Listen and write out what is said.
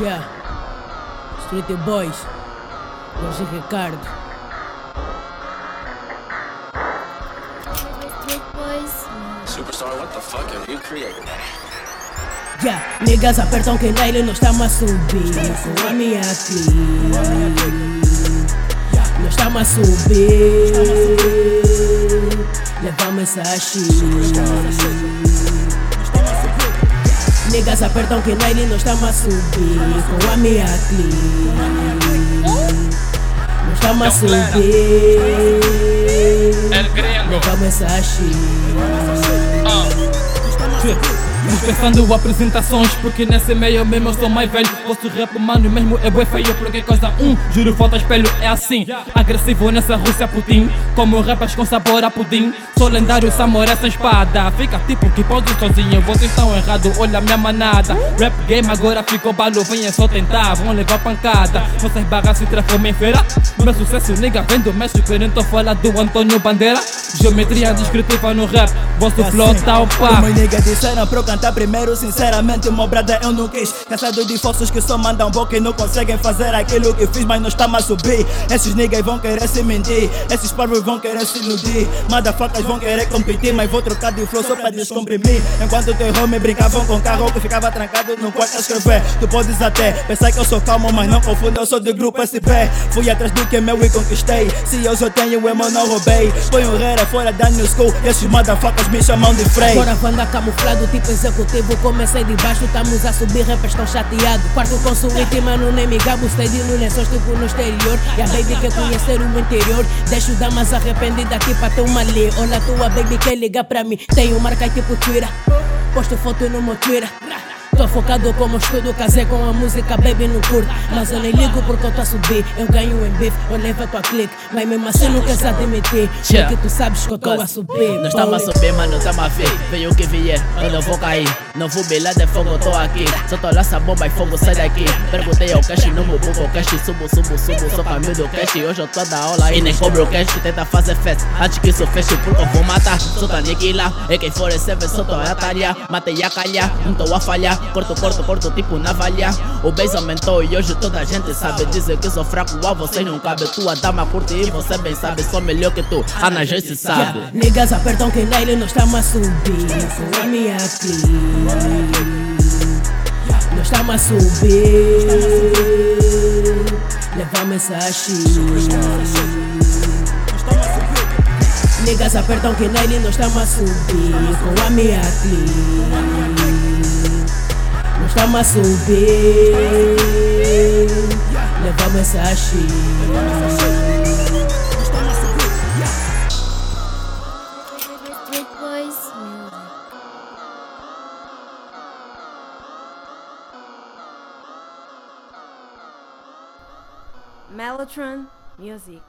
Yeah. Street Boys. Jorge Ricardo. Street Boys. Superstar, what the fuck have you created? Yeah. Niggas apertam que nele nós estamos a subir. Com a minha clique. Nós estamos a subir. Levamos essa shit. Niggas apertam que nós estamos a subir. Com a minha clique. Nós estamos a subir. El gringo. Essa shit. Dispensando apresentações Porque nesse meio mesmo eu sou mais velho. Posso rap mano mesmo é bué feio Porque coisa um, juro falta espelho é assim. Agressivo nessa Rússia Putin Como rappers com sabor a pudim. Sou lendário samurai sem espada. Fica tipo que pode sozinho Vocês estão errados, olha minha manada. Rap game agora ficou balo Venha só tentar, vão levar pancada. Nossas barras se transformam em feira Meu sucesso nigga vem do México Eu tô do Antônio Bandeira Geometria descritiva no rap Vosso flow tá o pá Uma nigga disseram pra eu cantar primeiro Sinceramente, meu brother, eu não quis. Cansado de falsos que só mandam boca e não conseguem fazer aquilo que fiz Mas nós estamos a subir. Esses niggas vão querer se mentir Esses parvos vão querer se iludir. Motherfuckers vão querer competir Mas vou trocar de flow só pra descomprimir. Enquanto teu homem brincavam com carro Que ficava trancado no quarto a escrever. Tu podes até pensar que eu sou calmo Mas não confunda, eu sou do grupo SP Fui atrás do que é meu e conquistei. Se eu só tenho, eu não roubei. Põe o rera fora da new school Esses motherfuckers me chamam de Frey Agora vanda camuflado, tipo executivo. Comecei de baixo, estamos a subir, rappers tão chateado. Quarto com suíte, mano, nem me gabo. Stay de no lençóis, tipo no exterior. E a baby quer conhecer o interior. Deixo damas arrependidas aqui pra ter uma lei. Olha, tua baby quer ligar pra mim. Tenho marca tipo Twitter. Posto foto no meu Twitter. Tô focado como estudo, casei com a música, baby não curto. Mas eu nem ligo porque eu tô a subir. Eu ganho em bife, eu levo a tua clique. Mas mesmo assim não queres admitir. Porque tu sabes que eu tô a subir Nós estamos a subir, mano, tamo a ver. Venha o que vier, eu não vou cair. Não vou belar de fogo, eu tô aqui. Só tô lança bomba e fogo, sai daqui. Perguntei ao cash, não me buco o cash. Subo, subo, subo, sou caminho do cash. Hoje eu tô da aula e nem cobro o cash. Tenta fazer festa, antes que isso feche Porque eu vou matar, só tá aniquilar AK-47, só tô a talhar Matei a calhar, não tô a falhar Corto, corto, corto, tipo navalha O beijo aumentou e hoje toda a gente sabe. Dizer que sou fraco, a vocês não cabe. Tua dama curte e você bem sabe. Sou melhor que tu, Ana já se sabe. Yeah. Niggas apertam que nele nós estamos a subir. Com a minha Nós estamos a subir. Levamos essa shit Niggas apertam que nele nós estamos a subir. Com a minha clique Nós estamos a subir Levamos essa shit Street Boys. Music. Mellotron Music.